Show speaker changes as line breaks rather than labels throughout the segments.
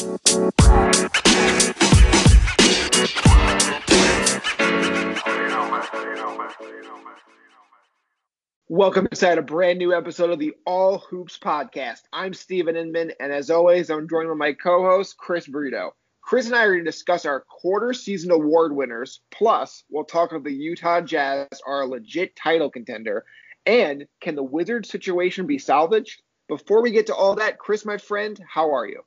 Welcome inside a brand new episode of the All Hoops podcast. I'm Steven Inman, and as always, I'm joined by my co-host Chris Brito. Chris and I are going to discuss our quarter season award winners. Plus, we'll talk if the Utah Jazz are a legit title contender, and can the Wizards situation be salvaged? Before we get to all that, Chris, my friend, how are you?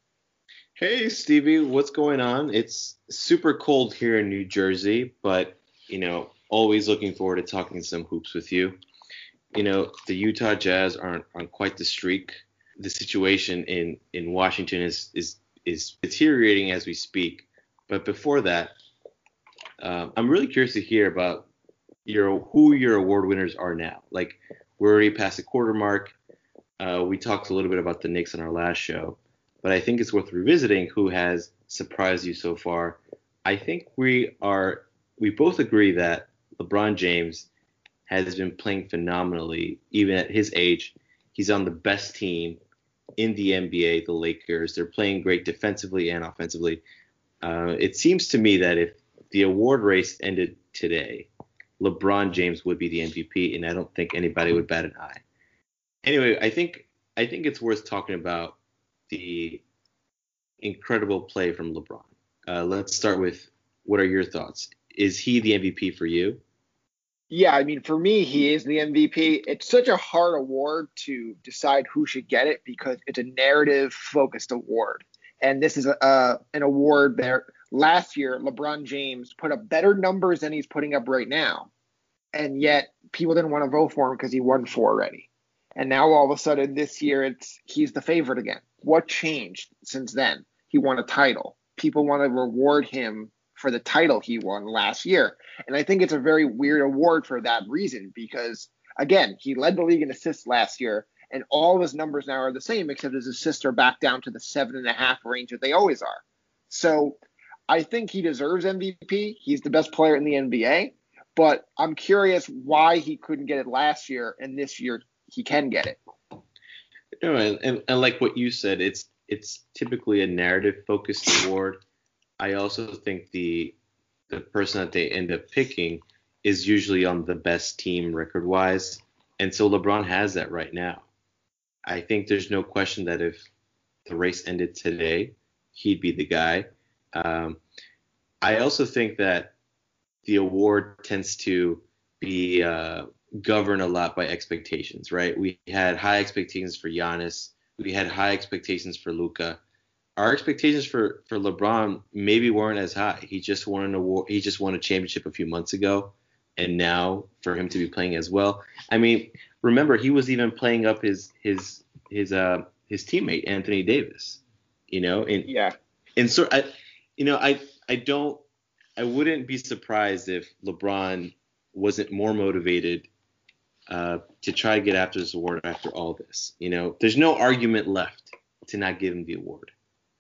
Hey, Stevie, what's going on? It's super cold here in New Jersey, but you know, always looking forward to talking some hoops with you. You know, the Utah Jazz aren't on quite the streak. The situation in in Washington is is is deteriorating as we speak. But before that, um, I'm really curious to hear about your who your award winners are now. Like we're already past the quarter mark. Uh, we talked a little bit about the Knicks on our last show, but I think it's worth revisiting who has surprised you so far. I think we are we both agree that LeBron James has been playing phenomenally, even at his age. He's on the best team in the NBA, the Lakers. They're playing great defensively and offensively. Uh, it seems to me that if the award race ended today, LeBron James would be the MVP, and I don't think anybody would bat an eye. Anyway, I think I think it's worth talking about the incredible play from LeBron. Uh, let's start with what are your thoughts? Is he the MVP for you?
Yeah, I mean, for me, he is the MVP. It's such a hard award to decide who should get it because it's a narrative focused award. And this is a, an award that last year, LeBron James put up better numbers than he's putting up right now. And yet, people didn't want to vote for him because he won four already. And now all of a sudden, this year, it's he's the favorite again. What changed since then? He won a title. People want to reward him for the title he won last year. And I think it's a very weird award for that reason because, again, he led the league in assists last year, and all of his numbers now are the same, except his assists are back down to the seven and a half range that they always are. So I think he deserves MVP. He's the best player in the NBA, but I'm curious why he couldn't get it last year and this year he can get it.
No, and, and, and like what you said, it's it's typically a narrative focused award. I also think the the person that they end up picking is usually on the best team record wise. And so LeBron has that right now. I think there's no question that if the race ended today, he'd be the guy. Um, I also think that the award tends to be uh, governed a lot by expectations, right? We had high expectations for Giannis. We had high expectations for Luka. our expectations for for LeBron maybe weren't as high. He just won an award. He just won a championship a few months ago, and now for him to be playing as well. I mean, remember he was even playing up his his his uh his teammate Anthony Davis. You know, and
yeah,
and so I, you know, I I don't I wouldn't be surprised if LeBron wasn't more motivated uh, to try to get after this award after all this. You know, there's no argument left to not give him the award.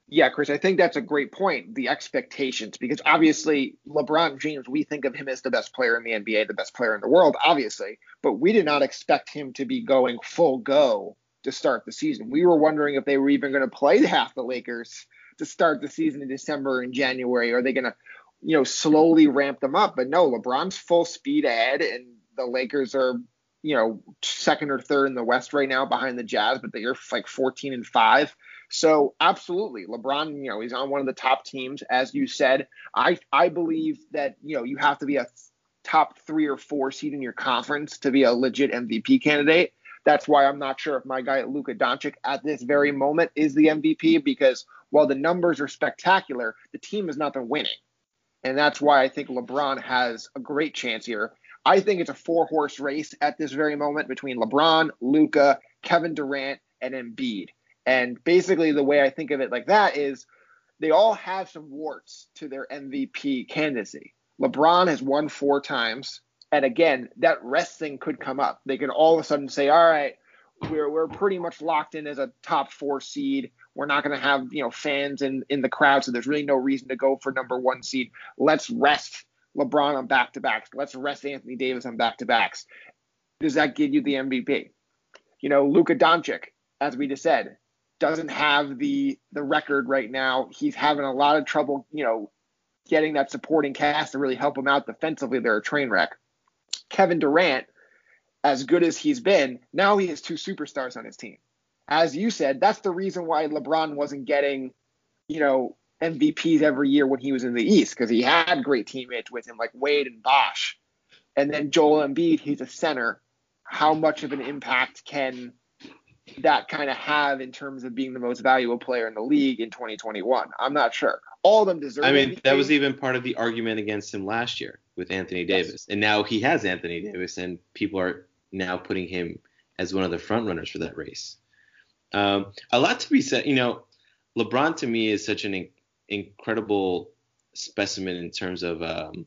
Yeah, Chris, I think that's a great point. The expectations, because obviously LeBron James, we think of him as the best player in the NBA, the best player in the world, obviously, but we did not expect him to be going full go to start the season. We were wondering if they were even going to play half the Lakers to start the season in December and January. Are they going to, you know, slowly ramp them up? But no, LeBron's full speed ahead, and the Lakers are, you know, second or third in the West right now behind the Jazz, but they're like 14 and five. So absolutely, LeBron, you know, he's on one of the top teams, as you said. I I believe that you know you have to be a top three or four seed in your conference to be a legit MVP candidate. That's why I'm not sure if my guy Luka Doncic at this very moment is the MVP because while the numbers are spectacular, the team has not been winning. And that's why I think LeBron has a great chance here. I think it's a four horse race at this very moment between LeBron, Luka, Kevin Durant, and Embiid. And basically, the way I think of it like that is they all have some warts to their MVP candidacy. LeBron has won four times. And again, that rest thing could come up. They could all of a sudden say, all right, we're, we're pretty much locked in as a top four seed. We're not going to have, you know, fans in, in the crowd. So there's really no reason to go for number one seed. Let's rest LeBron on back to backs. Let's rest Anthony Davis on back to backs. Does that give you the MVP? You know, Luka Doncic, as we just said, doesn't have the the record right now. He's having a lot of trouble, you know, getting that supporting cast to really help him out defensively. They're a train wreck. Kevin Durant, as good as he's been, now he has two superstars on his team. As you said, that's the reason why LeBron wasn't getting, you know, MVPs every year when he was in the East because he had great teammates with him like Wade and Bosh. And then Joel Embiid, he's a center. How much of an impact can that kind of have in terms of being the most valuable player in the league in 2021? I'm not sure. All of them deserve.
I mean, that was even part of the argument against him last year with Anthony Davis, yes. and now he has Anthony Davis, and people are now putting him as one of the front runners for that race. Um, a lot to be said. You know, LeBron to me is such an incredible specimen in terms of um,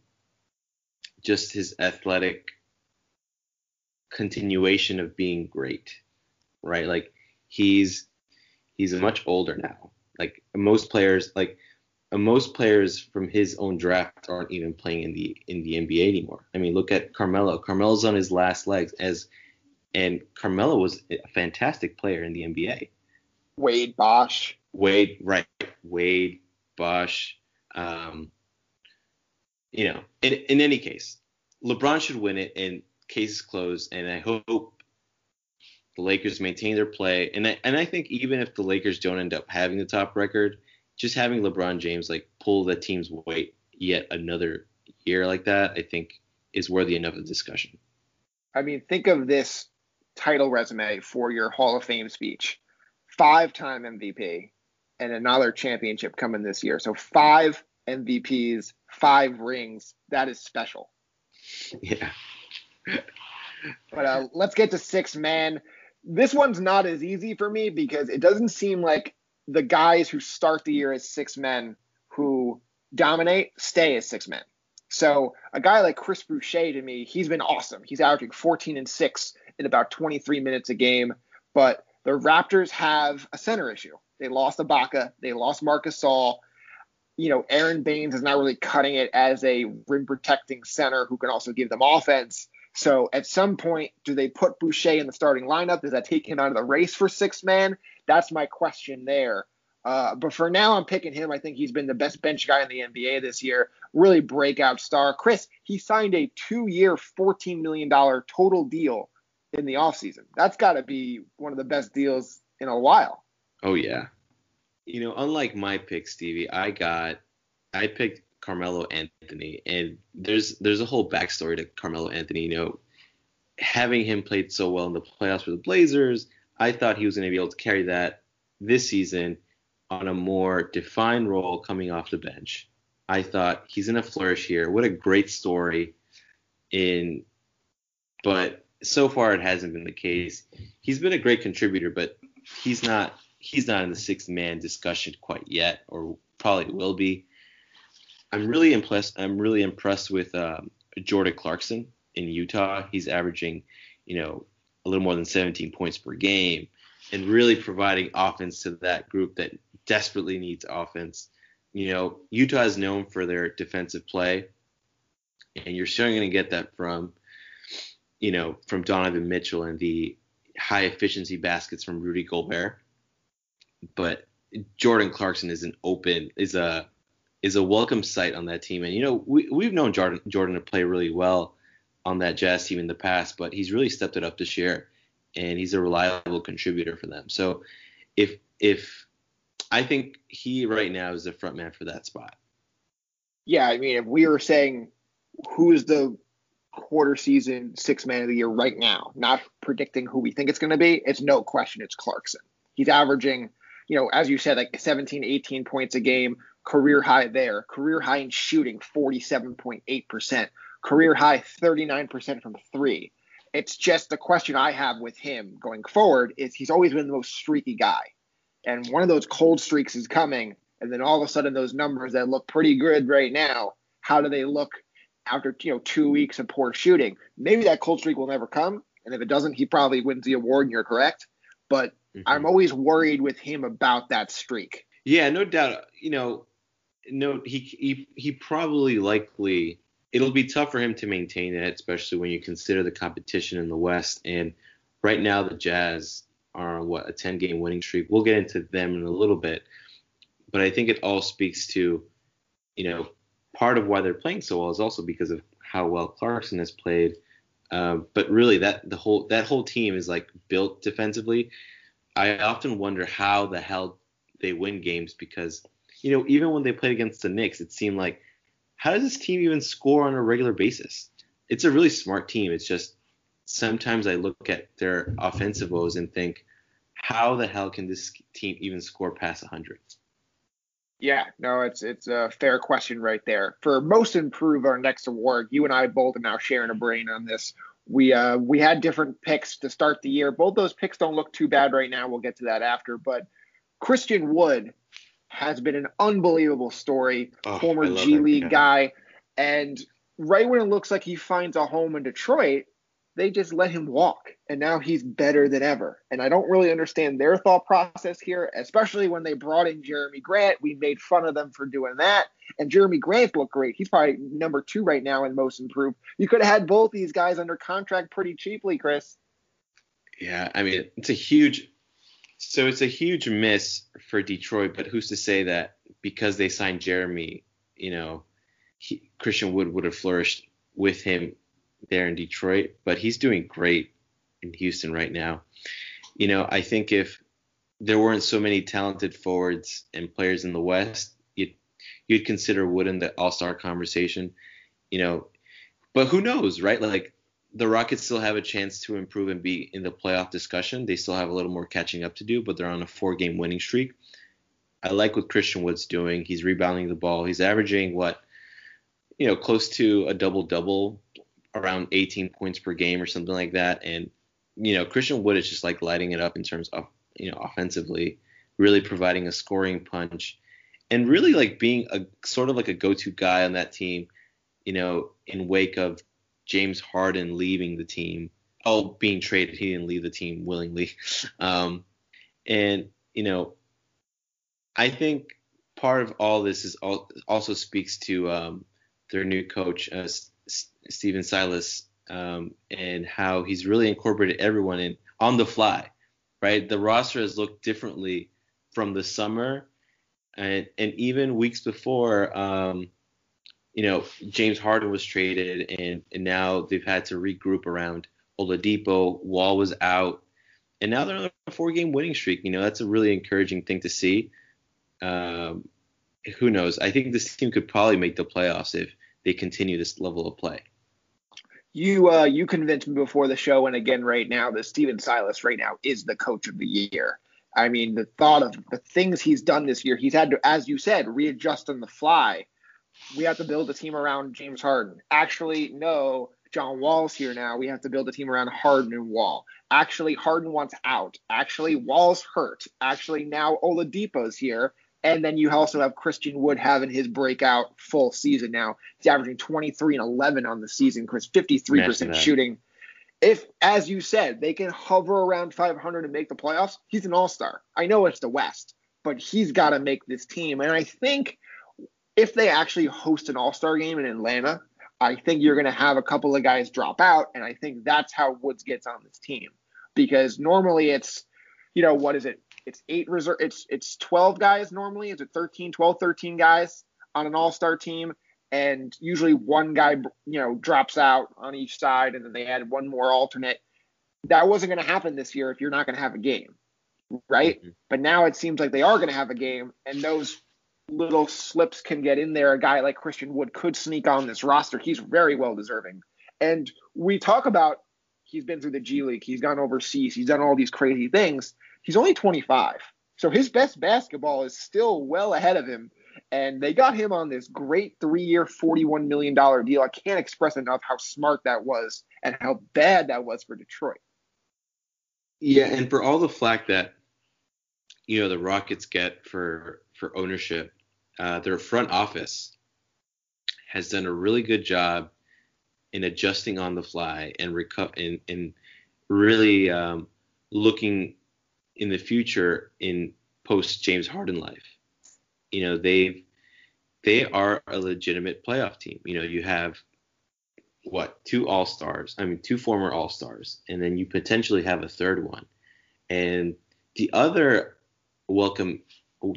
just his athletic continuation of being great, right? Like he's he's much older now. Like most players, like most players from his own draft aren't even playing in the in the NBA anymore. I mean, look at Carmelo. Carmelo's on his last legs as and Carmelo was a fantastic player in the NBA.
Wade Bosh.
Wade, right? Wade Bosh. Um, you know, in, in any case, LeBron should win it, and case is closed. And I hope the Lakers maintain their play. And I, and I think even if the Lakers don't end up having the top record, just having LeBron James like pull the team's weight yet another year like that, I think is worthy enough of discussion.
I mean, think of this title resume for your Hall of Fame speech. Five-time MVP and another championship coming this year. So five MVPs, five rings. That is special.
Yeah.
but uh, let's get to six man. This one's not as easy for me because it doesn't seem like the guys who start the year as six men who dominate stay as six men. So a guy like Chris Boucher to me, he's been awesome. He's averaging 14 and six in about 23 minutes a game. But the Raptors have a center issue. They lost Ibaka. They lost Marcus Gasol. You know, Aron Baynes is not really cutting it as a rim protecting center who can also give them offense. So at some point, do they put Boucher in the starting lineup? Does that take him out of the race for six man? That's my question there. Uh, but for now, I'm picking him. I think he's been the best bench guy in the NBA this year. Really breakout star. Chris, he signed a two year, $14 million total deal in the offseason. That's got to be one of the best deals in a while.
Oh yeah. You know, unlike my pick, Stevie, I got I picked Carmelo Anthony, and there's there's a whole backstory to Carmelo Anthony. You know, having him played so well in the playoffs for the Blazers, I thought he was going to be able to carry that this season on a more defined role coming off the bench. I thought he's going to flourish here. What a great story in but so far it hasn't been the case. He's been a great contributor, but he's not he's not in the sixth man discussion quite yet, or probably will be. I'm really impressed. I'm really impressed with um, Jordan Clarkson in Utah. He's averaging, you know, a little more than 17 points per game, and really providing offense to that group that desperately needs offense. You know, Utah is known for their defensive play, and you're certainly going to get that from you know, from Donovan Mitchell and the high efficiency baskets from Rudy Gobert. But Jordan Clarkson is an open is a is a welcome sight on that team. And you know, we we've known Jordan Jordan to play really well on that Jazz team in the past, but he's really stepped it up this year and he's a reliable contributor for them. So if if I think he right now is the front man for that spot.
Yeah, I mean, if we were saying who's the quarter season six man of the year right now, not predicting who we think it's going to be, it's no question it's Clarkson. He's averaging, you know, as you said, like 17, 18 points a game, career high there, career high in shooting, 47.8%, career high 39% from three. It's just the question I have with him going forward is he's always been the most streaky guy. And one of those cold streaks is coming. And then all of a sudden, those numbers that look pretty good right now, how do they look after you know two weeks of poor shooting. Maybe that cold streak will never come, and if it doesn't, he probably wins the award. And you're correct, but mm-hmm. I'm always worried with him about that streak.
Yeah, no doubt. You know, no, he he he probably likely it'll be tough for him to maintain that, especially when you consider the competition in the West. And right now, the Jazz are on what a 10 game winning streak. We'll get into them in a little bit, but I think it all speaks to, you know, part of why they're playing so well is also because of how well Clarkson has played. Uh, but really, that the whole that whole team is like built defensively. I often wonder how the hell they win games because you know even when they played against the Knicks, it seemed like how does this team even score on a regular basis? It's a really smart team. It's just sometimes I look at their offensive woes and think, how the hell can this team even score past 100?
Yeah, no, it's it's a fair question right there. For most improved, our next award, you and I both are now sharing a brain on this. We uh we had different picks to start the year. Both those picks don't look too bad right now. We'll get to that after. But Christian Wood has been an unbelievable story. Oh, former G League guy, and right when it looks like he finds a home in Detroit, they just let him walk and now he's better than ever. And i don't really understand their thought process here especially when they brought in Jerami grant. We made fun of them for doing that. And Jerami grant looked great. He's probably number two right now in most improved. You could have had both these guys under contract pretty cheaply chris.
Yeah i mean it's a huge so it's a huge miss for detroit but who's to say that because they signed Jerami, you know he, christian wood would have flourished with him there in Detroit, but he's doing great in Houston right now. You know, I think if there weren't so many talented forwards and players in the West, you'd you'd consider Wood in the All Star conversation. You know, but who knows, right? Like the Rockets still have a chance to improve and be in the playoff discussion. They still have a little more catching up to do, but they're on a four game winning streak. I like what Christian Wood's doing. He's rebounding the ball. He's averaging what, you know, close to a double double around 18 points per game or something like that. And you know, Christian Wood is just like lighting it up in terms of you know offensively, really providing a scoring punch, and really like being a sort of like a go-to guy on that team. You know, in wake of James Harden leaving the team, oh, being traded, he didn't leave the team willingly. Um, and you know, I think part of all this is also speaks to um, their new coach, uh, Stephen Silas um, and how he's really incorporated everyone in on the fly, right? The roster has looked differently from the summer and, and even weeks before. Um, you know, James Harden was traded, and, and now they've had to regroup around Oladipo. Wall was out, and now they're on a four-game winning streak. You know, that's a really encouraging thing to see. Um, who knows? I think this team could probably make the playoffs if they continue this level of play
you uh, you convinced me before the show and again right now that Stephen Silas right now is the coach of the year. I mean, the thought of the things he's done this year, he's had to, as you said, readjust on the fly. We have to build a team around James Harden. Actually, no, John Wall's here now. We have to build a team around Harden and Wall. Actually, Harden wants out. Actually, Wall's hurt. Actually, now Oladipo's here. And then you also have Christian Wood having his breakout full season now. He's averaging 23 and 11 on the season, Chris, 53% shooting. If, as you said, they can hover around 500 and make the playoffs, he's an all star. I know it's the West, but he's got to make this team. And I think if they actually host an all star game in Atlanta, I think you're going to have a couple of guys drop out. And I think that's how Woods gets on this team. Because normally it's, you know, what is it? It's eight reserve it's it's 12 guys normally is it 13 12 13 guys on an all-star team and usually one guy you know drops out on each side and then they add one more alternate. That wasn't going to happen this year if you're not going to have a game right? Mm-hmm. but now it seems like they are going to have a game and those little slips can get in there. A guy like christian wood could sneak on this roster. He's very well deserving. And we talk about he's been through the g league. He's gone overseas. He's done all these crazy things he's only 25. So his best basketball is still well ahead of him. And they got him on this great three year, $41 million deal. I can't express enough how smart that was and how bad that was for Detroit.
Yeah, and for all the flack that you know the Rockets get for for ownership, uh, their front office has done a really good job in adjusting on the fly and reco- and, and really um, looking in the future in post James Harden life. You know, they've they are a legitimate playoff team. You know, you have what two all stars? I mean, two former all stars, and then you potentially have a third one. And the other welcome,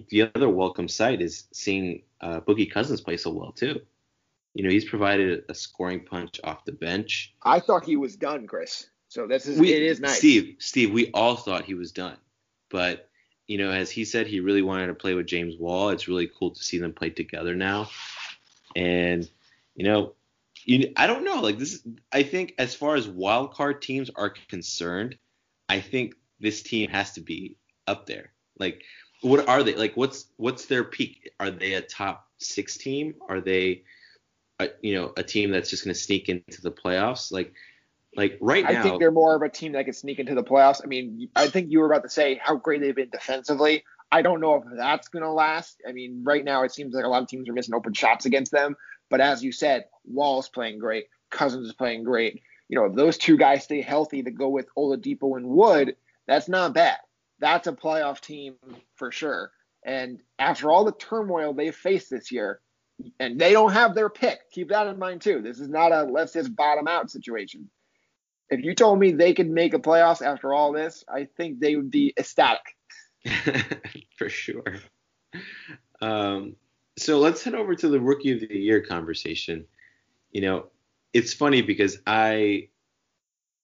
the other welcome sight is seeing uh, Boogie Cousins play so well too. You know, he's provided a scoring punch off the bench.
I thought he was done, Chris. So this is we, it is nice.
Steve, Steve, we all thought he was done, but you know, as he said, he really wanted to play with James Wall. It's really cool to see them play together now. And you know, you, I don't know. Like this, I think as far as wild card teams are concerned, I think this team has to be up there. Like, what are they? Like, what's what's their peak? Are they a top six team? Are they, a, you know, a team that's just going to sneak into the playoffs? Like, like right now,
I think they're more of a team that can sneak into the playoffs. I mean, I think you were about to say how great they've been defensively. I don't know if that's going to last. I mean, right now it seems like a lot of teams are missing open shots against them. But as you said, Wall's playing great. Cousins is playing great. You know, if those two guys stay healthy to go with Oladipo and Wood, that's not bad. That's a playoff team for sure. And after all the turmoil they've faced this year, and they don't have their pick, keep that in mind too. This is not a let's just bottom out situation. If you told me they could make a playoffs after all this, I think they would be ecstatic.
for sure. Um, so let's head over to the rookie of the year conversation. You know, it's funny because I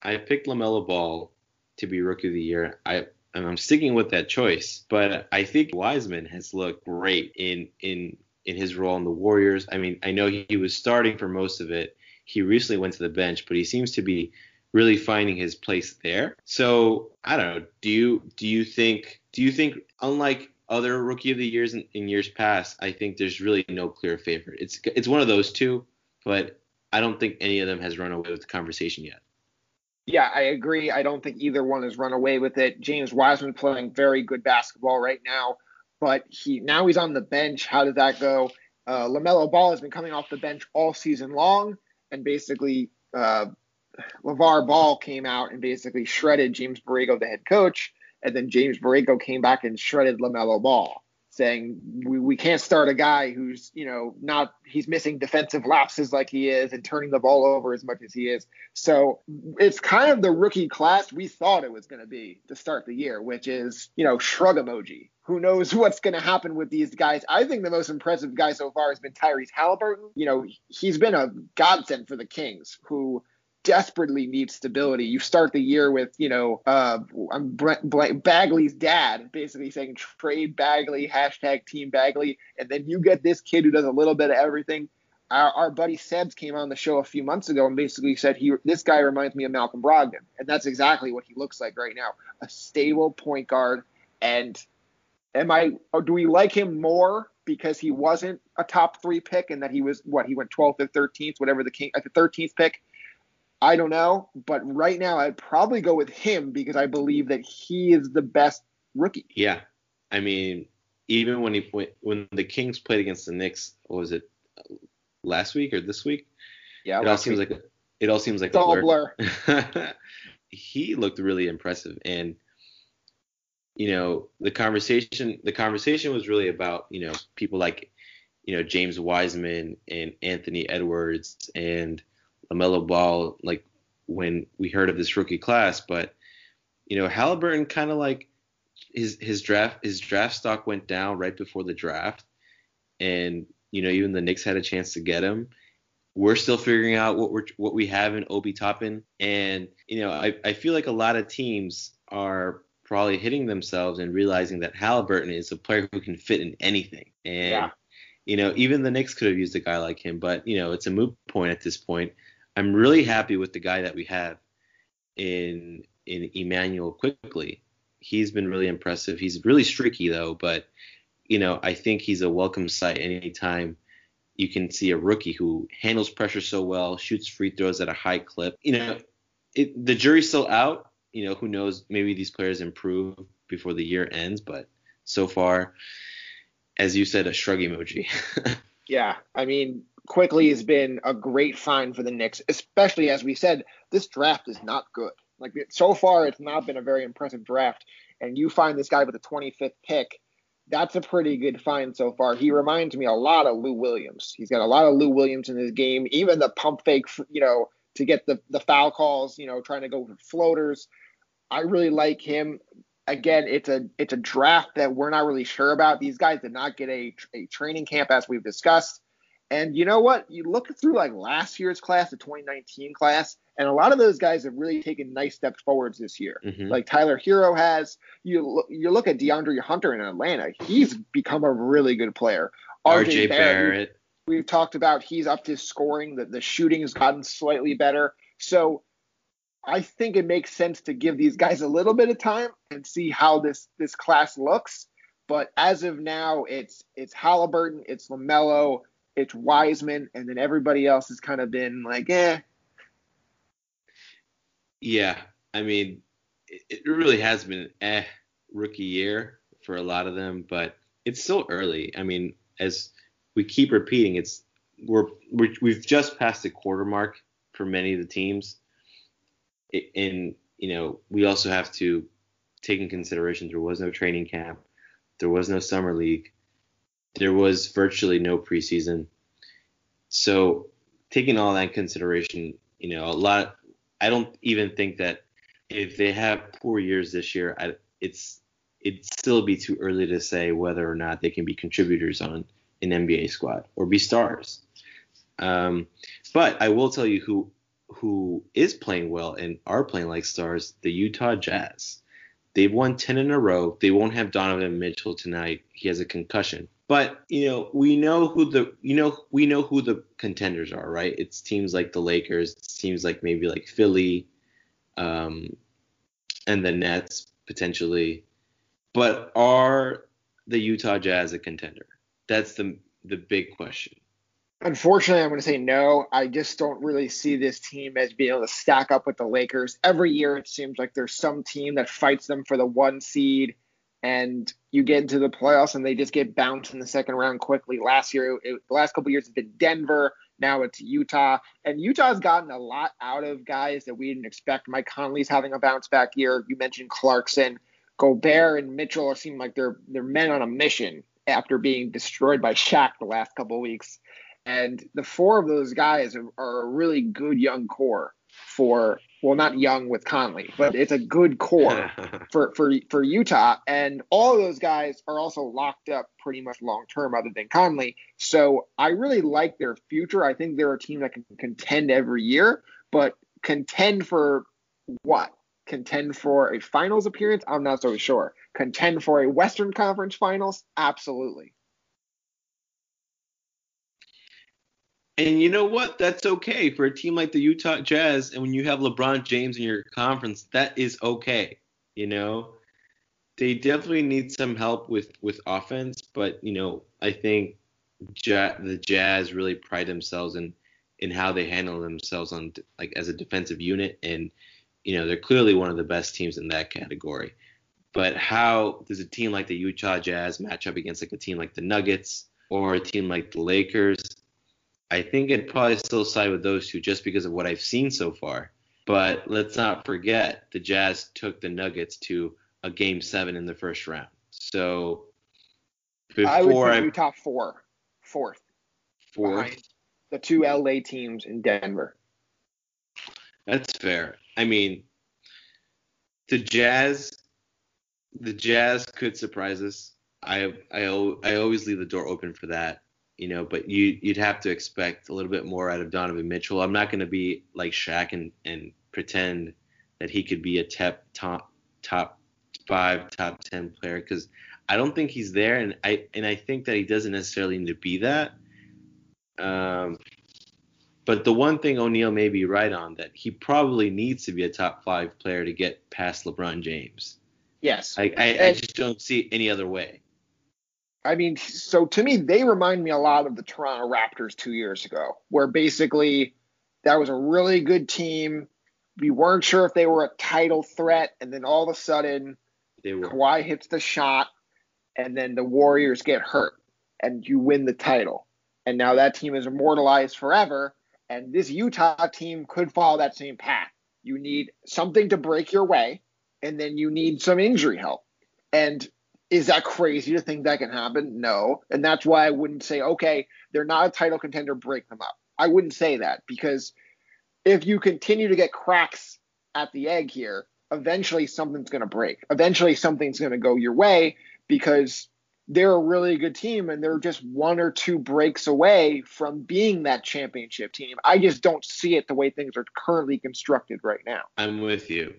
I picked LaMelo Ball to be rookie of the year. I I'm sticking with that choice, but I think Wiseman has looked great in in in his role in the Warriors. I mean, I know he, he was starting for most of it. He recently went to the bench, but he seems to be really finding his place there. So I don't know. Do you do you think do you think unlike other rookie of the years in, in, years past, I think there's really no clear favorite. It's it's one of those two, but I don't think any of them has run away with the conversation yet.
Yeah, I agree. I don't think either one has run away with it. James Wiseman playing very good basketball right now, but he now he's on the bench. How did that go? Uh, Lamelo Ball has been coming off the bench all season long, and basically uh, LeVar Ball came out and basically shredded James Borrego, the head coach, and then James Borrego came back and shredded LaMelo Ball, saying we, we can't start a guy who's, you know, not, he's missing defensive lapses like he is and turning the ball over as much as he is. So it's kind of the rookie class we thought it was going to be to start the year, which is, you know, shrug emoji. Who knows what's going to happen with these guys? I think the most impressive guy so far has been Tyrese Halliburton. You know, he's been a godsend for the Kings, who desperately need stability. You start the year with, you know, uh, I'm Brent Bagley's dad basically saying trade Bagley, hashtag team Bagley, and then you get this kid who does a little bit of everything. Our, our buddy Sebs came on the show a few months ago and basically said he this guy reminds me of Malcolm Brogdon, and that's exactly what he looks like right now, a stable point guard. And am I? Do we like him more because he wasn't a top three pick and that he was what he went 12th or 13th, whatever the king at the 13th pick? I don't know, but right now I'd probably go with him because I believe that he is the best rookie.
Yeah, I mean, even when he when the Kings played against the Knicks, was it last week or this week?
Yeah,
it all seems week. like a, it all seems like
it's a blur.
blur. he looked really impressive, and you know the conversation the conversation was really about you know people like you know James Wiseman and Anthony Edwards and LaMelo Ball like when we heard of this rookie class, but you know Halliburton kind of like his his draft his draft stock went down right before the draft, and you know even the Knicks had a chance to get him. We're still figuring out what we're what we have in Obi Toppin, and you know I I feel like a lot of teams are probably hitting themselves and realizing that Halliburton is a player who can fit in anything, and yeah. you know even the Knicks could have used a guy like him, but you know it's a moot point at this point. I'm really happy with the guy that we have in in Immanuel Quickley. He's been really impressive. He's really streaky though, but you know, I think he's a welcome sight anytime you can see a rookie who handles pressure so well, shoots free throws at a high clip. You know, it, the jury's still out. You know, who knows? Maybe these players improve before the year ends, but so far, as you said, a shrug emoji.
yeah, I mean, Quickley has been a great find for the Knicks, especially as we said, this draft is not good. Like so far, it's not been a very impressive draft. And you find this guy with the 25th pick, that's a pretty good find so far. He reminds me a lot of Lou Williams. He's got a lot of Lou Williams in his game. Even the pump fake, you know, to get the the foul calls, you know, trying to go for floaters. I really like him. again, it's a it's a draft that we're not really sure about. These guys did not get a, a training camp as we've discussed. And you know what? You look through like last year's class, the 2019 class, and a lot of those guys have really taken nice steps forwards this year. Mm-hmm. Like Tyler Herro has. You look, you look at DeAndre Hunter in Atlanta. He's become a really good player.
RJ, Barrett, Barrett.
We've talked about he's up to scoring. The the shooting has gotten slightly better. So I think it makes sense to give these guys a little bit of time and see how this this class looks. But as of now, it's it's Halliburton, it's Lamelo, it's Wiseman, and then everybody else has kind of been like, eh.
Yeah, I mean, it, really has been eh rookie year for a lot of them, but it's still early. I mean, as we keep repeating, it's we're, we're we've just passed the quarter mark for many of the teams and you know we also have to take in consideration there was no training camp, there was no summer league, there was virtually no preseason. So taking all that in consideration, you know, a lot. I don't even think that if they have poor years this year, I, it's it'd still be too early to say whether or not they can be contributors on an NBA squad or be stars. Um, but I will tell you who who is playing well and are playing like stars, the Utah Jazz. They've won 10 in a row. They won't have Donovan Mitchell tonight. He has a concussion. But, you know, we know who the you know we know who the contenders are, right? It's teams like the Lakers, teams like maybe like Philly, um, and the Nets potentially. But are the Utah Jazz a contender? That's the the big question.
Unfortunately, I'm going to say no. I just don't really see this team as being able to stack up with the Lakers. Every year, it seems like there's some team that fights them for the one seed, and you get into the playoffs and they just get bounced in the second round quickly. Last year, it, the last couple years, it's been Denver. Now it's Utah, and Utah's gotten a lot out of guys that we didn't expect. Mike Conley's having a bounce back year. You mentioned Clarkson, Gobert, and Mitchell seem like they're they're men on a mission after being destroyed by Shaq the last couple weeks. And the four of those guys are, are a really good young core for well, not young with Conley, but it's a good core for, for for Utah. And all of those guys are also locked up pretty much long term, other than Conley. So I really like their future. I think they're a team that can contend every year, but contend for what? Contend for a finals appearance? I'm not so sure. Contend for a Western Conference Finals? Absolutely.
And you know what? That's okay for a team like the Utah Jazz. And when you have LeBron James in your conference, that is okay. You know, they definitely need some help with with offense, but you know, I think the Jazz really pride themselves in in how they handle themselves on like as a defensive unit, and you know, they're clearly one of the best teams in that category. But how does a team like the Utah Jazz match up against like a team like the Nuggets or a team like the Lakers? I think I'd probably still side with those two just because of what I've seen so far. But let's not forget the Jazz took the Nuggets to a game seven in the first round. So
before I would say Utah four, fourth,
fourth,
the two LA teams in Denver.
That's fair. I mean, the Jazz, the Jazz could surprise us. I I I always leave the door open for that you know, but you you'd have to expect a little bit more out of Donovan Mitchell. I'm not going to be like Shaq and and pretend that he could be a top top top five, top ten player because I don't think he's there, and I and I think that he doesn't necessarily need to be that. Um, but the one thing O'Neal may be right on that he probably needs to be a top five player to get past LeBron James.
Yes,
I I, I just don't see any other way.
I mean, so to me, they remind me a lot of the Toronto Raptors two years ago, where basically that was a really good team. We weren't sure if they were a title threat, and then all of a sudden, they were. Kawhi hits the shot, and then the Warriors get hurt, and you win the title. And now that team is immortalized forever, and this Utah team could follow that same path. You need something to break your way, and then you need some injury help. And is that crazy to think that can happen? No. And that's why I wouldn't say, okay, they're not a title contender, break them up. I wouldn't say that because if you continue to get cracks at the egg here, eventually something's going to break. Eventually something's going to go your way because they're a really good team and they're just one or two breaks away from being that championship team. I just don't see it the way things are currently constructed right now.
I'm with you.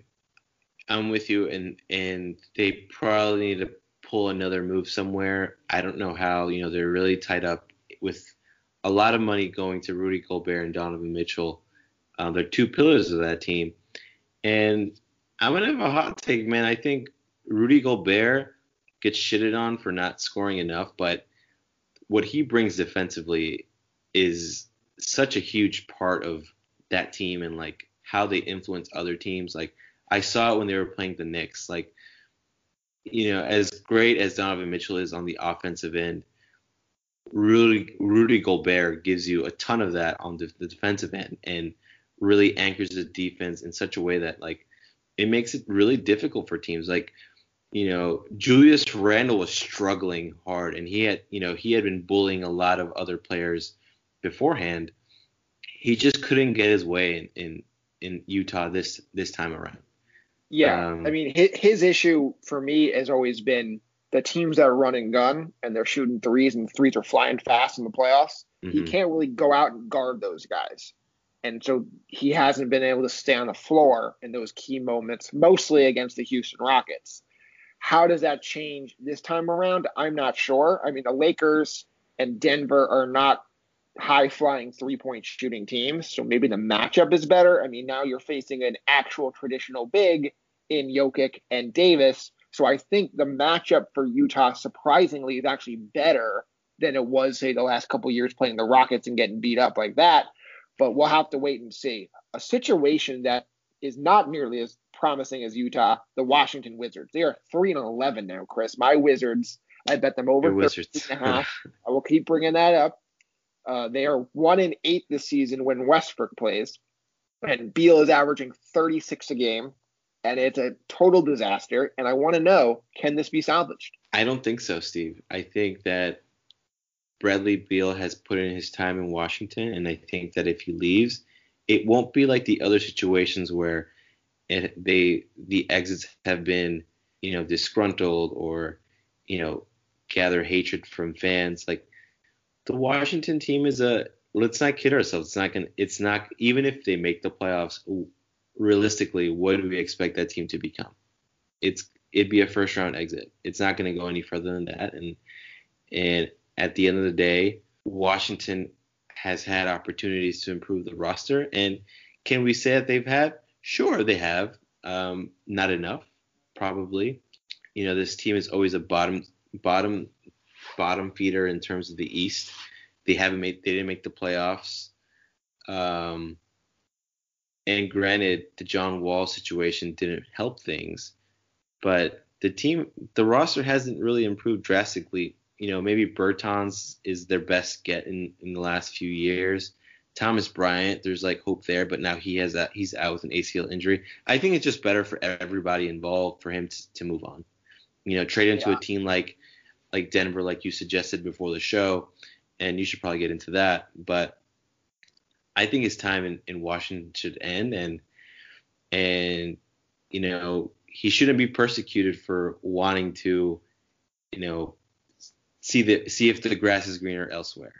I'm with you and and they probably need to pull another move somewhere. I don't know how, you know, they're really tied up with a lot of money going to Rudy Gobert and Donovan Mitchell. Um, they're two pillars of that team. And I'm gonna have a hot take, man. I think Rudy Gobert gets shitted on for not scoring enough, but what he brings defensively is such a huge part of that team and like how they influence other teams. Like I saw it when they were playing the Knicks. Like, you know, as great as Donovan Mitchell is on the offensive end, Rudy Rudy Gobert gives you a ton of that on the, the defensive end and really anchors the defense in such a way that like it makes it really difficult for teams. Like, you know, Julius Randle was struggling hard, and he had, you know, he had been bullying a lot of other players beforehand. He just couldn't get his way in in, in Utah this this time around.
Yeah, um, I mean, his, his issue for me has always been the teams that are running gun and they're shooting threes and threes are flying fast in the playoffs. Mm-hmm. He can't really go out and guard those guys and so he hasn't been able to stay on the floor in those key moments, mostly against the Houston Rockets. How does that change this time around? I'm not sure. I mean, the Lakers and Denver are not high flying three point shooting teams, so maybe the matchup is better. I mean, now you're facing an actual traditional big in Jokic and Davis. So I think the matchup for Utah surprisingly is actually better than it was, say, the last couple years playing the Rockets and getting beat up like that but we'll have to wait and see. A situation that is not nearly as promising as Utah, the Washington Wizards. They are three and eleven now, Chris. My Wizards, I bet them over Wizards. and a half. I will keep bringing that up. Uh, they are one in eight this season when Westbrook plays, and Beal is averaging 36 a game, and it's a total disaster. And I want to know, can this be salvaged?
I don't think so, Steve. I think that Bradley Beal has put in his time in Washington, and I think that if he leaves, it won't be like the other situations where it, they the exits have been you know disgruntled or you know gather hatred from fans. Like the Washington team is a let's not kid ourselves. It's not gonna. It's not even if they make the playoffs. Realistically, what do we expect that team to become? It's it'd be a first round exit. It's not going to go any further than that. And and at the end of the day, Washington has had opportunities to improve the roster. And can we say that they've had? Sure, they have. Um, not enough, probably. You know, this team is always a bottom, bottom, bottom feeder in terms of the East. They haven't made, they didn't make the playoffs. Um, and granted, the John Wall situation didn't help things, but the team, the roster hasn't really improved drastically you know, maybe Bertans is their best get in, in the last few years. Thomas Bryant, there's like hope there, but now he has that he's out with an ACL injury. I think it's just better for everybody involved for him to, to move on. You know, trade into yeah. a team like like Denver, like you suggested before the show, and you should probably get into that. But I think his time in, in Washington should end, and and you know he shouldn't be persecuted for wanting to, you know, see the see if the grass is greener elsewhere.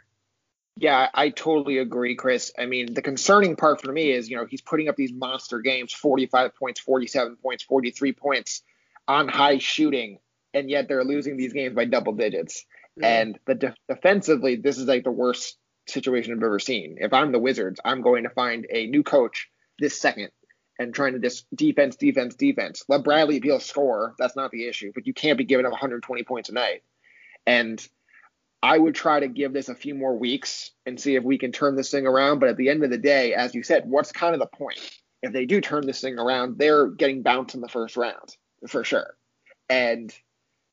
Yeah, I totally agree, Chris. I mean, the concerning part for me is, you know, he's putting up these monster games, 45 points, 47 points, 43 points on high shooting, and yet they're losing these games by double digits. And the de- defensively, this is like the worst situation I've ever seen. If I'm the Wizards, I'm going to find a new coach this second and trying to just defense, defense, defense. Let Bradley Beal score. That's not the issue, but you can't be giving up 120 points a night. And I would try to give this a few more weeks and see if we can turn this thing around. But at the end of the day, as you said, what's kind of the point? If they do turn this thing around, they're getting bounced in the first round for sure. And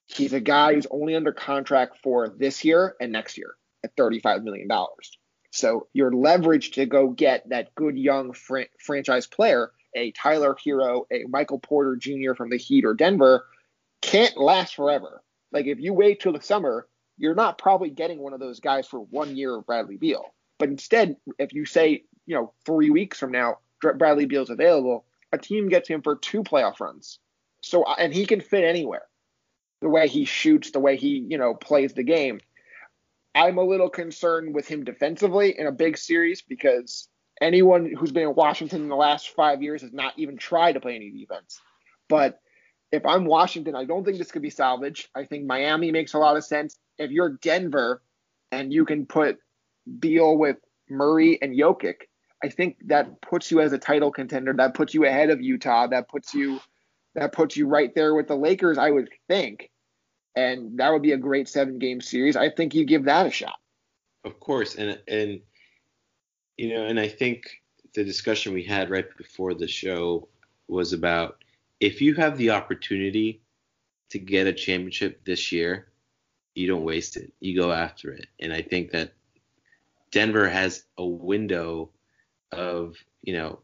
he's a guy who's only under contract for this year and next year at $35 million. So your leverage to go get that good young fr- franchise player, a Tyler Herro, a Michael Porter Jr. from the Heat or Denver, can't last forever. Like if you wait till the summer, you're not probably getting one of those guys for one year of Bradley Beal. But instead, if you say, you know, three weeks from now, Bradley Beal's available, a team gets him for two playoff runs. So and he can fit anywhere. The way he shoots, the way he, you know, plays the game. I'm a little concerned with him defensively in a big series because anyone who's been in Washington in the last five years has not even tried to play any defense. But if I'm Washington, I don't think this could be salvaged. I think Miami makes a lot of sense. If you're Denver and you can put Beal with Murray and Jokic, I think that puts you as a title contender. That puts you ahead of Utah. That puts you that puts you right there with the Lakers, I would think. And that would be a great seven game series. I think you give that a shot.
Of course. And and you know, and I think the discussion we had right before the show was about if you have the opportunity to get a championship this year, you don't waste it. You go after it. And I think that Denver has a window of, you know,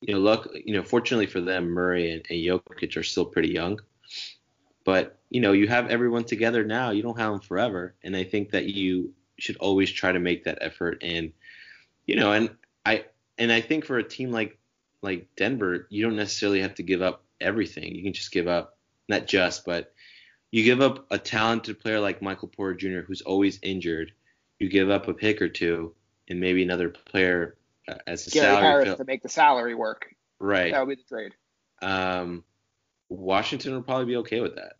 you know, luck, you know, fortunately for them, Murray and, and Jokic are still pretty young. But, you know, you have everyone together now. You don't have them forever. And I think that you should always try to make that effort. And, you know, and I and I think for a team like like Denver, you don't necessarily have to give up everything. You can just give up not just, but you give up a talented player like Michael Porter Jr. who's always injured. You give up a pick or two, and maybe another player uh, as a
Gary
salary
Harris
fill-
to make the salary work.
right.
That would be the trade.
Um, Washington would probably be okay with that,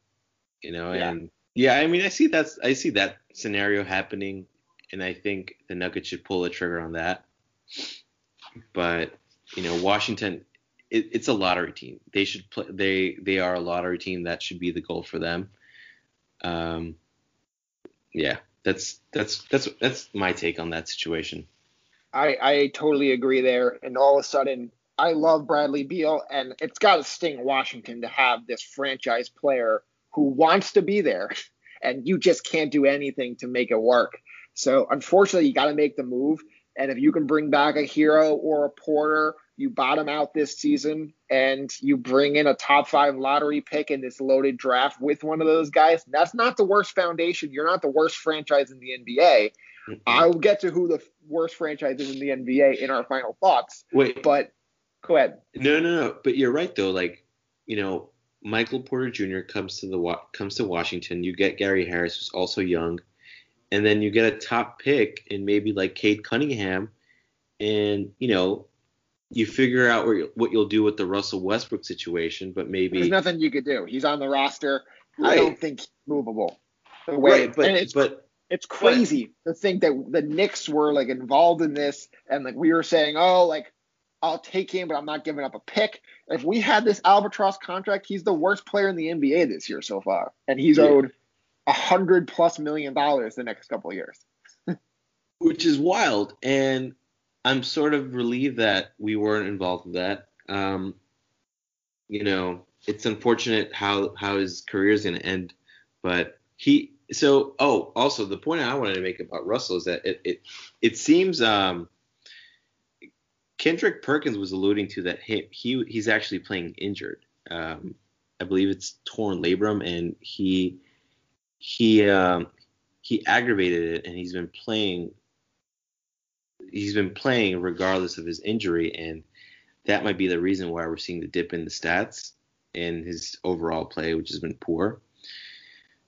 you know.
Yeah.
And yeah, I mean, I see that's I see that scenario happening, and I think the Nuggets should pull the trigger on that. But you know, Washington, it, it's a lottery team. They should play. They they are a lottery team. That should be the goal for them. Um, yeah, that's that's that's that's my take on that situation.
I, I totally agree there. And all of a sudden, I love Bradley Beal, and it's got to sting Washington to have this franchise player who wants to be there, and you just can't do anything to make it work. So, unfortunately, you got to make the move. And if you can bring back a hero or a Porter, you bottom out this season and you bring in a top five lottery pick in this loaded draft with one of those guys, that's not the worst foundation. You're not the worst franchise in the NBA. Mm-hmm. I'll get to who the worst franchise is in the NBA in our final thoughts.
Wait,
But go ahead.
No, no, no. But you're right though. Like, you know, Michael Porter Jr. comes to the comes to Washington. You get Gary Harris, who's also young, and then you get a top pick in maybe like Cade Cunningham, and you know, you figure out you, what you'll do with the Russell Westbrook situation. But maybe There's
nothing you could do. He's on the roster. I don't think he's movable. The way,
right, but
it's
but
it's crazy to think that the Knicks were like involved in this, and like we were saying, oh, like I'll take him, but I'm not giving up a pick. If we had this albatross contract, he's the worst player in the NBA this year so far, and he's
Yeah.
owed a hundred plus million dollars the next couple of years.
which is wild, and I'm sort of relieved that we weren't involved with that. Um, you know, it's unfortunate how how his career is going to end, but he. So, oh, also the point I wanted to make about Russell is that it it it seems um, Kendrick Perkins was alluding to that he, he he's actually playing injured. Um, I believe it's torn labrum, and he he um, he aggravated it, and he's been playing he's been playing regardless of his injury, and that might be the reason why we're seeing the dip in the stats and his overall play, which has been poor.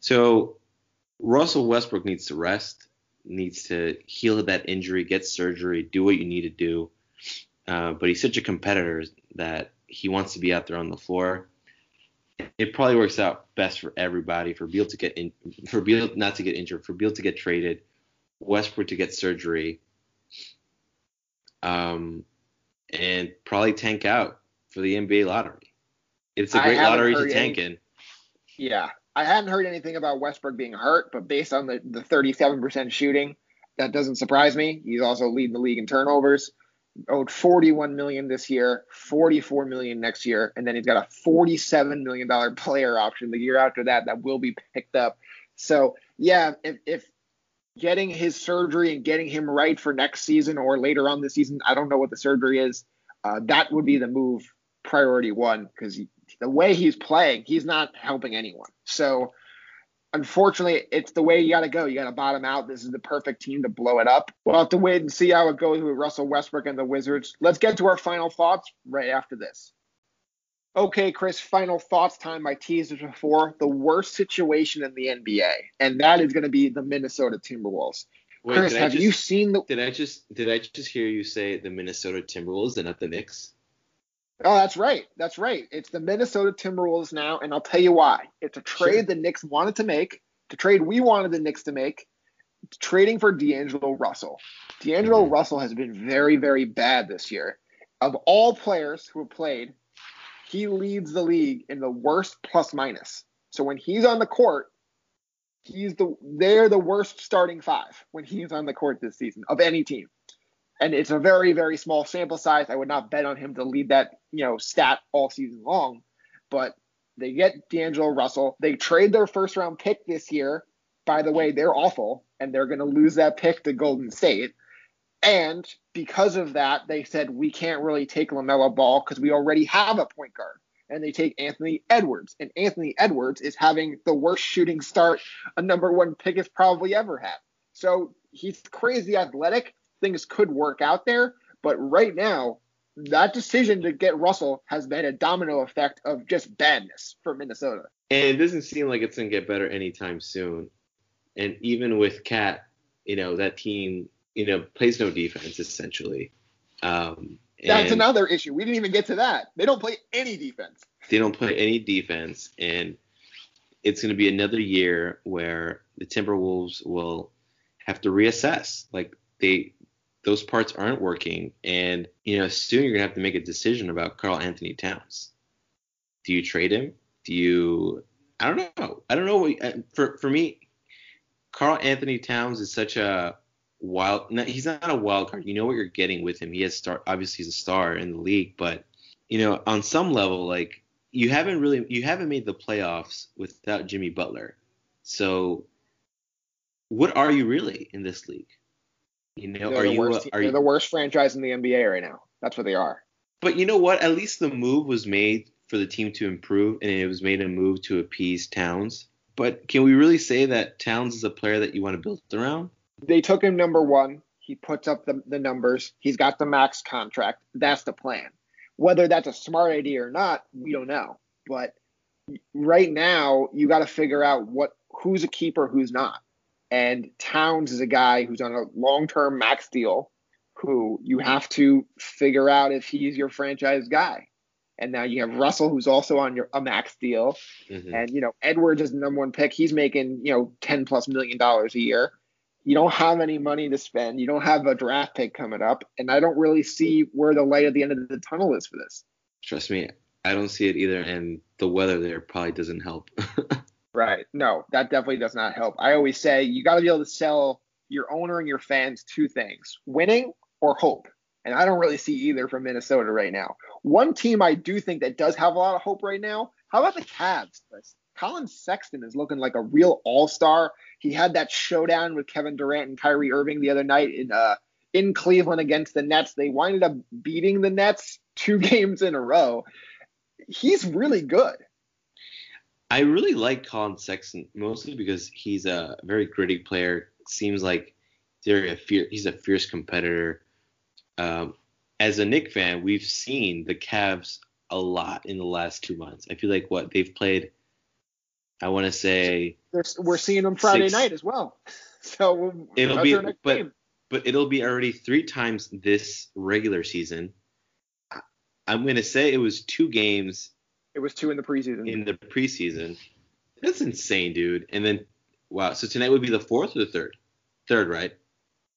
So Russell Westbrook needs to rest, needs to heal that injury, get surgery, do what you need to do. Uh, but he's such a competitor that he wants to be out there on the floor. It probably works out best for everybody for Beal to get in, for Beal not to get injured, for Beal to get traded, Westbrook to get surgery, um, and probably tank out for the NBA lottery. It's a great lottery to tank
any-
in.
Yeah, I hadn't heard anything about Westbrook being hurt, but based on the the 37% shooting, that doesn't surprise me. He's also leading the league in turnovers. Owed 41 million this year, 44 million next year, and then he's got a 47 million dollar player option the year after that that will be picked up. So yeah, if, if getting his surgery and getting him right for next season or later on this season, I don't know what the surgery is. Uh, that would be the move priority one because the way he's playing, he's not helping anyone. So unfortunately, it's the way you got to go. You got to bottom out. This is the perfect team to blow it up. We'll have to wait and see how it goes with Russell Westbrook and the Wizards. Let's get to our final thoughts right after this. Okay, Chris, final thoughts time. I teased it before. The worst situation in the NBA, and that is going to be the Minnesota Timberwolves. Wait, Chris, have
just,
you seen the?
Did I just did I just hear you say the Minnesota Timberwolves and not the Knicks?
Oh, that's right. That's right. It's the Minnesota Timberwolves now, and I'll tell you why. It's a trade sure. the Knicks wanted to make, the trade we wanted the Knicks to make, trading for D'Angelo Russell. D'Angelo mm-hmm. Russell has been very, very bad this year. Of all players who have played, he leads the league in the worst plus minus. So when he's on the court, he's the they're the worst starting five when he's on the court this season of any team. And it's a very, very small sample size. I would not bet on him to lead that, you know, stat all season long. But they get D'Angelo Russell. They trade their first round pick this year. By the way, they're awful, and they're going to lose that pick to Golden State. And because of that, they said we can't really take LaMelo Ball because we already have a point guard. And they take Anthony Edwards. And Anthony Edwards is having the worst shooting start a number one pick has probably ever had. So he's crazy athletic. Things could work out there. But right now, that decision to get Russell has been a domino effect of just badness for Minnesota.
And it doesn't seem like it's going to get better anytime soon. And even with KAT, you know, that team you know, plays no defense essentially. Um,
That's another issue. We didn't even get to that. They don't play any defense.
They don't play any defense, and it's going to be another year where the Timberwolves will have to reassess. Like they, those parts aren't working, and you know, soon you're going to have to make a decision about Karl-Anthony Towns. Do you trade him? Do you? I don't know. I don't know. What, uh, for for me, Karl-Anthony Towns is such a wild. He's not a wild card. You know what you're getting with him. He has star. Obviously, he's a star in the league, but you know, on some level, like you haven't really, you haven't made the playoffs without Jimmy Butler. So, what are you really in this league?
You know, they're are you? Worst, uh, they're you, the worst franchise in the NBA right now. That's what they are.
But you know what? At least the move was made for the team to improve, and it was made a move to appease Towns. But can we really say that Towns is a player that you want to build around?
they took him number one. He puts up the, the numbers. He's got the max contract. That's the plan. Whether that's a smart idea or not, we don't know. But right now, you got to figure out what who's a keeper, who's not. And Towns is a guy who's on a long-term max deal, who you have to figure out if he's your franchise guy. And now you have Russell, who's also on your a max deal, mm-hmm. and you know Edwards is the number one pick. He's making you know ten plus million dollars a year you don't have any money to spend. You don't have a draft pick coming up, and I don't really see where the light at the end of the tunnel is for this.
Trust me, I don't see it either, and the weather there probably doesn't help.
right. No, that definitely does not help. I always say you got to be able to sell your owner and your fans two things: winning or hope. And I don't really see either from Minnesota right now. One team I do think that does have a lot of hope right now. How about the Cavs? Collin Sexton is looking like a real all-star. He had that showdown with Kevin Durant and Kyrie Irving the other night in uh, in Cleveland against the Nets. They winded up beating the Nets two games in a row. He's really good.
I really like Collin Sexton mostly because he's a very gritty player. Seems like a fier- he's a fierce competitor. Um, as a Knick fan, we've seen the Cavs a lot in the last two months. I feel like what they've played I want to say
we're seeing them Friday six, night as well. So
it'll be, but game. but it'll be already three times this regular season. I'm gonna say it was two games.
It was two in the preseason.
In the preseason, that's insane, dude. And then wow, so tonight would be the fourth or the third? Third, right?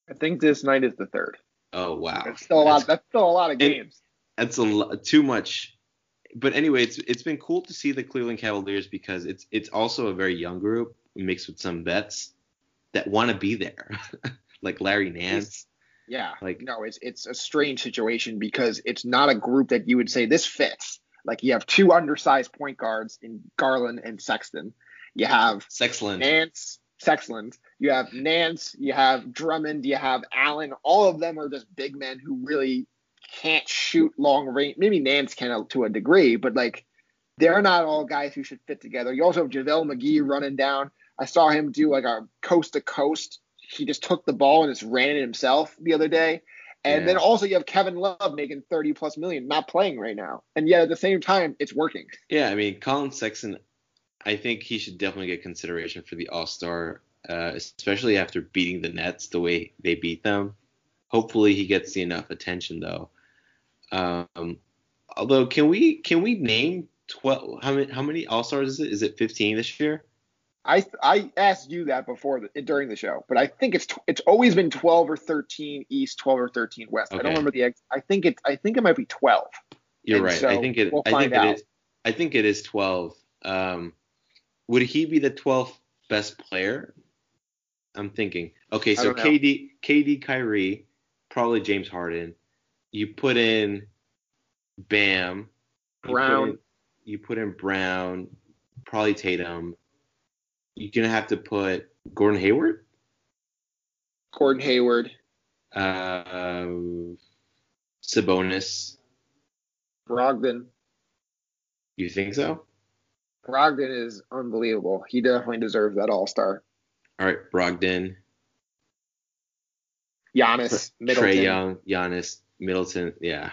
I think this night is the third.
Oh wow,
that's still a lot. That's, that's still a lot of games.
That's a lot, too much but anyway, it's it's been cool to see the Cleveland Cavaliers because it's it's also a very young group mixed with some vets that want to be there, like Larry Nance.
yeah, like no, it's it's a strange situation because it's not a group that you would say this fits. Like you have two undersized point guards in Garland and Sexton. You have
Sexland.
Nance, Sexland. You have Nance. You have Drummond. You have Allen. All of them are just big men who really can't shoot long range. Maybe Nance can to a degree, but like they're not all guys who should fit together. You also have JaVale McGee running down. I saw him do like a coast to coast. He just took the ball and just ran it himself the other day. And
Yeah.
then also you have Kevin Love making 30 plus million, not playing right now. And yet at the same time, it's working.
Yeah, I mean, Collin Sexton, I think he should definitely get consideration for the All Star, uh, especially after beating the Nets the way they beat them. Hopefully, he gets the enough attention though. Um, although, can we can we name twelve? How many how many All Stars is it? Is it fifteen this year?
I I asked you that before the, during the show, but I think it's it's always been 12 or 13 East, 12 or 13 West. I don't remember the ex- I think it I think it might be 12.
You're
And
right.
so
I think it.
we'll
I think
out.
it is. I think it is twelve. Um, would he be the twelfth best player? I'm thinking. Okay, so. KD, KD, Kyrie, probably James Harden. You put in Bam, you put
Brown.
in- You put in Brown, probably Tatum. You're gonna have to put Gordon Hayward.
Gordon Hayward,
Uh, Sabonis.
Brogdon.
You think so?
Brogdon is unbelievable. He definitely deserves that All Star.
All right, Brogdon.
Giannis, Middleton.
Trae Young, Giannis, Middleton. Yeah.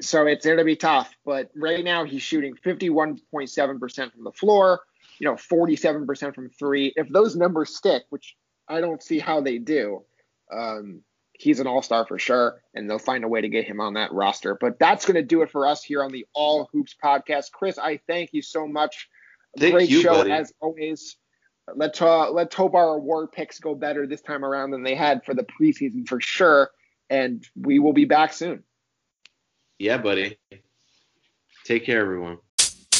So it's going to be tough. But right now he's shooting 51.7% from the floor, you know, 47% from three. If those numbers stick, which I don't see how they do, um, he's an all star for sure. And they'll find a way to get him on that roster. But that's going to do it for us here on the All Hoops podcast. Chris, I thank you so much.
Thank
Great
you,
show
buddy.
as always. Let uh, let Tobar award picks go better this time around than they had for the preseason for sure. And we will be back soon.
Yeah, buddy. Take care, everyone.